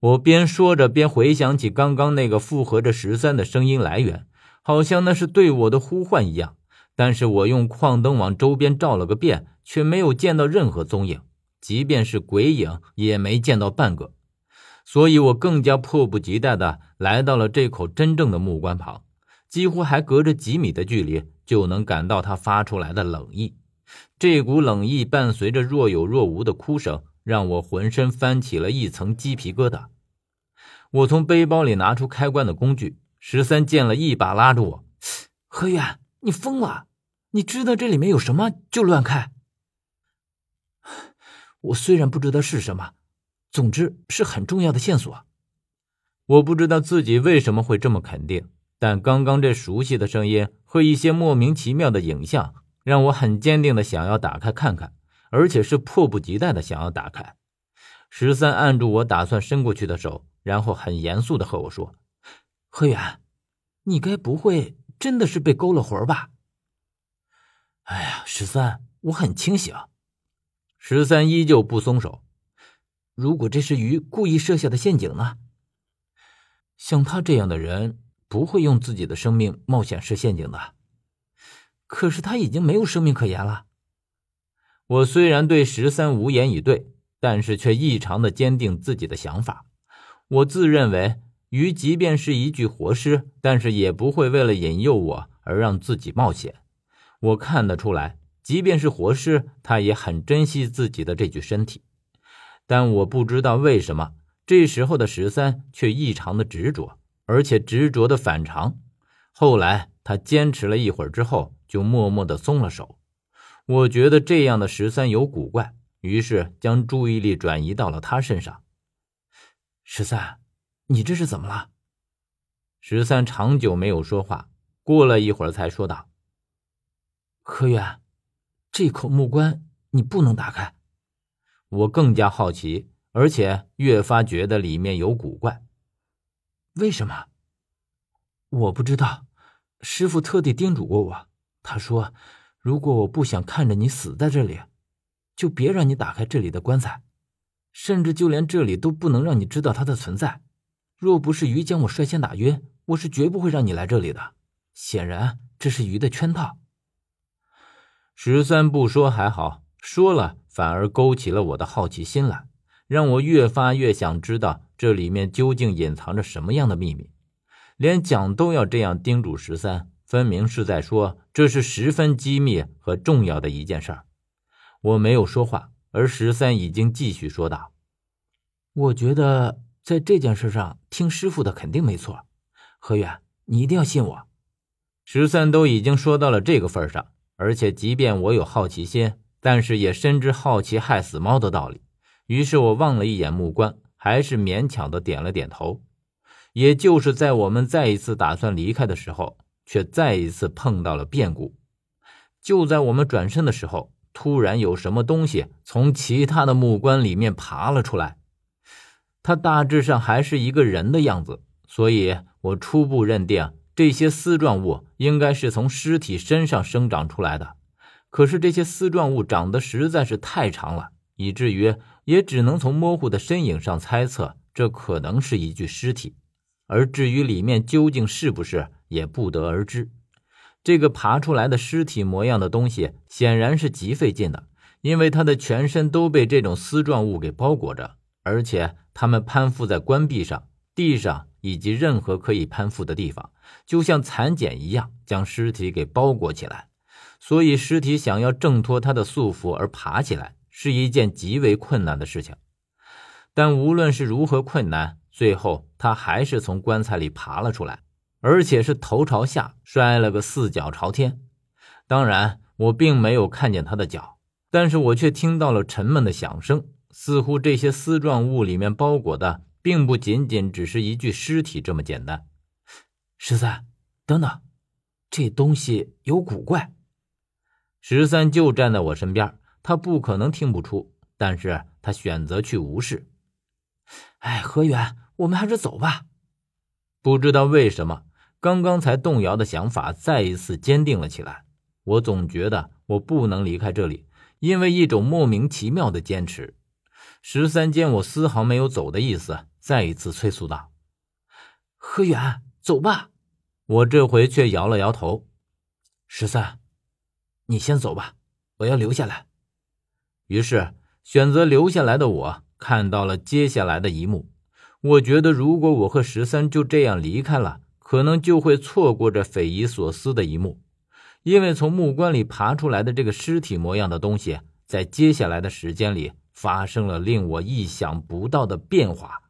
我边说着边回想起刚刚那个附和着十三的声音来源，好像那是对我的呼唤一样。但是我用矿灯往周边照了个遍，却没有见到任何踪影，即便是鬼影也没见到半个。所以我更加迫不及待的来到了这口真正的木棺旁，几乎还隔着几米的距离就能感到它发出来的冷意。这股冷意伴随着若有若无的哭声。让我浑身翻起了一层鸡皮疙瘩。我从背包里拿出开关的工具，十三见了一把拉住我：“何远，你疯了？你知道这里面有什么就乱开？”我虽然不知道是什么，总之是很重要的线索。我不知道自己为什么会这么肯定，但刚刚这熟悉的声音和一些莫名其妙的影像，让我很坚定的想要打开看看。而且是迫不及待的想要打开。十三按住我打算伸过去的手，然后很严肃的和我说：“何远，你该不会真的是被勾了魂吧？”哎呀，十三，我很清醒。十三依旧不松手。如果这是鱼故意设下的陷阱呢？像他这样的人不会用自己的生命冒险设陷阱的。可是他已经没有生命可言了。我虽然对十三无言以对，但是却异常的坚定自己的想法。我自认为鱼即便是一具活尸，但是也不会为了引诱我而让自己冒险。我看得出来，即便是活尸，他也很珍惜自己的这具身体。但我不知道为什么，这时候的十三却异常的执着，而且执着的反常。后来他坚持了一会儿之后，就默默的松了手。我觉得这样的十三有古怪，于是将注意力转移到了他身上。十三，你这是怎么了？十三长久没有说话，过了一会儿才说道：“何远，这口木棺你不能打开。”我更加好奇，而且越发觉得里面有古怪。为什么？我不知道。师傅特地叮嘱过我，他说。如果我不想看着你死在这里，就别让你打开这里的棺材，甚至就连这里都不能让你知道它的存在。若不是鱼将我率先打晕，我是绝不会让你来这里的。显然，这是鱼的圈套。十三不说还好，说了反而勾起了我的好奇心来，让我越发越想知道这里面究竟隐藏着什么样的秘密。连蒋都要这样叮嘱十三。分明是在说这是十分机密和重要的一件事儿。我没有说话，而十三已经继续说道：“我觉得在这件事上听师傅的肯定没错。何远，你一定要信我。”十三都已经说到了这个份上，而且即便我有好奇心，但是也深知好奇害死猫的道理。于是我望了一眼木棺，还是勉强的点了点头。也就是在我们再一次打算离开的时候。却再一次碰到了变故。就在我们转身的时候，突然有什么东西从其他的木棺里面爬了出来。它大致上还是一个人的样子，所以我初步认定这些丝状物应该是从尸体身上生长出来的。可是这些丝状物长得实在是太长了，以至于也只能从模糊的身影上猜测这可能是一具尸体。而至于里面究竟是不是？也不得而知。这个爬出来的尸体模样的东西显然是极费劲的，因为它的全身都被这种丝状物给包裹着，而且它们攀附在棺壁上、地上以及任何可以攀附的地方，就像蚕茧一样将尸体给包裹起来。所以，尸体想要挣脱它的束缚而爬起来，是一件极为困难的事情。但无论是如何困难，最后他还是从棺材里爬了出来。而且是头朝下摔了个四脚朝天，当然我并没有看见他的脚，但是我却听到了沉闷的响声，似乎这些丝状物里面包裹的并不仅仅只是一具尸体这么简单。十三，等等，这东西有古怪。十三就站在我身边，他不可能听不出，但是他选择去无视。哎，何远，我们还是走吧。不知道为什么。刚刚才动摇的想法再一次坚定了起来。我总觉得我不能离开这里，因为一种莫名其妙的坚持。十三见我丝毫没有走的意思，再一次催促道：“何远，走吧。”我这回却摇了摇头：“十三，你先走吧，我要留下来。”于是选择留下来的我看到了接下来的一幕。我觉得，如果我和十三就这样离开了，可能就会错过这匪夷所思的一幕，因为从木棺里爬出来的这个尸体模样的东西，在接下来的时间里发生了令我意想不到的变化。